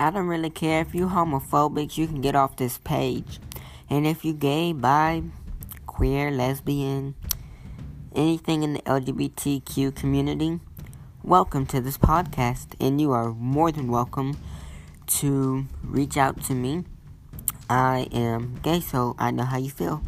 I don't really care if you homophobic, you can get off this page. And if you gay, bi, queer, lesbian, anything in the LGBTQ community, welcome to this podcast. And you are more than welcome to reach out to me. I am gay, so I know how you feel.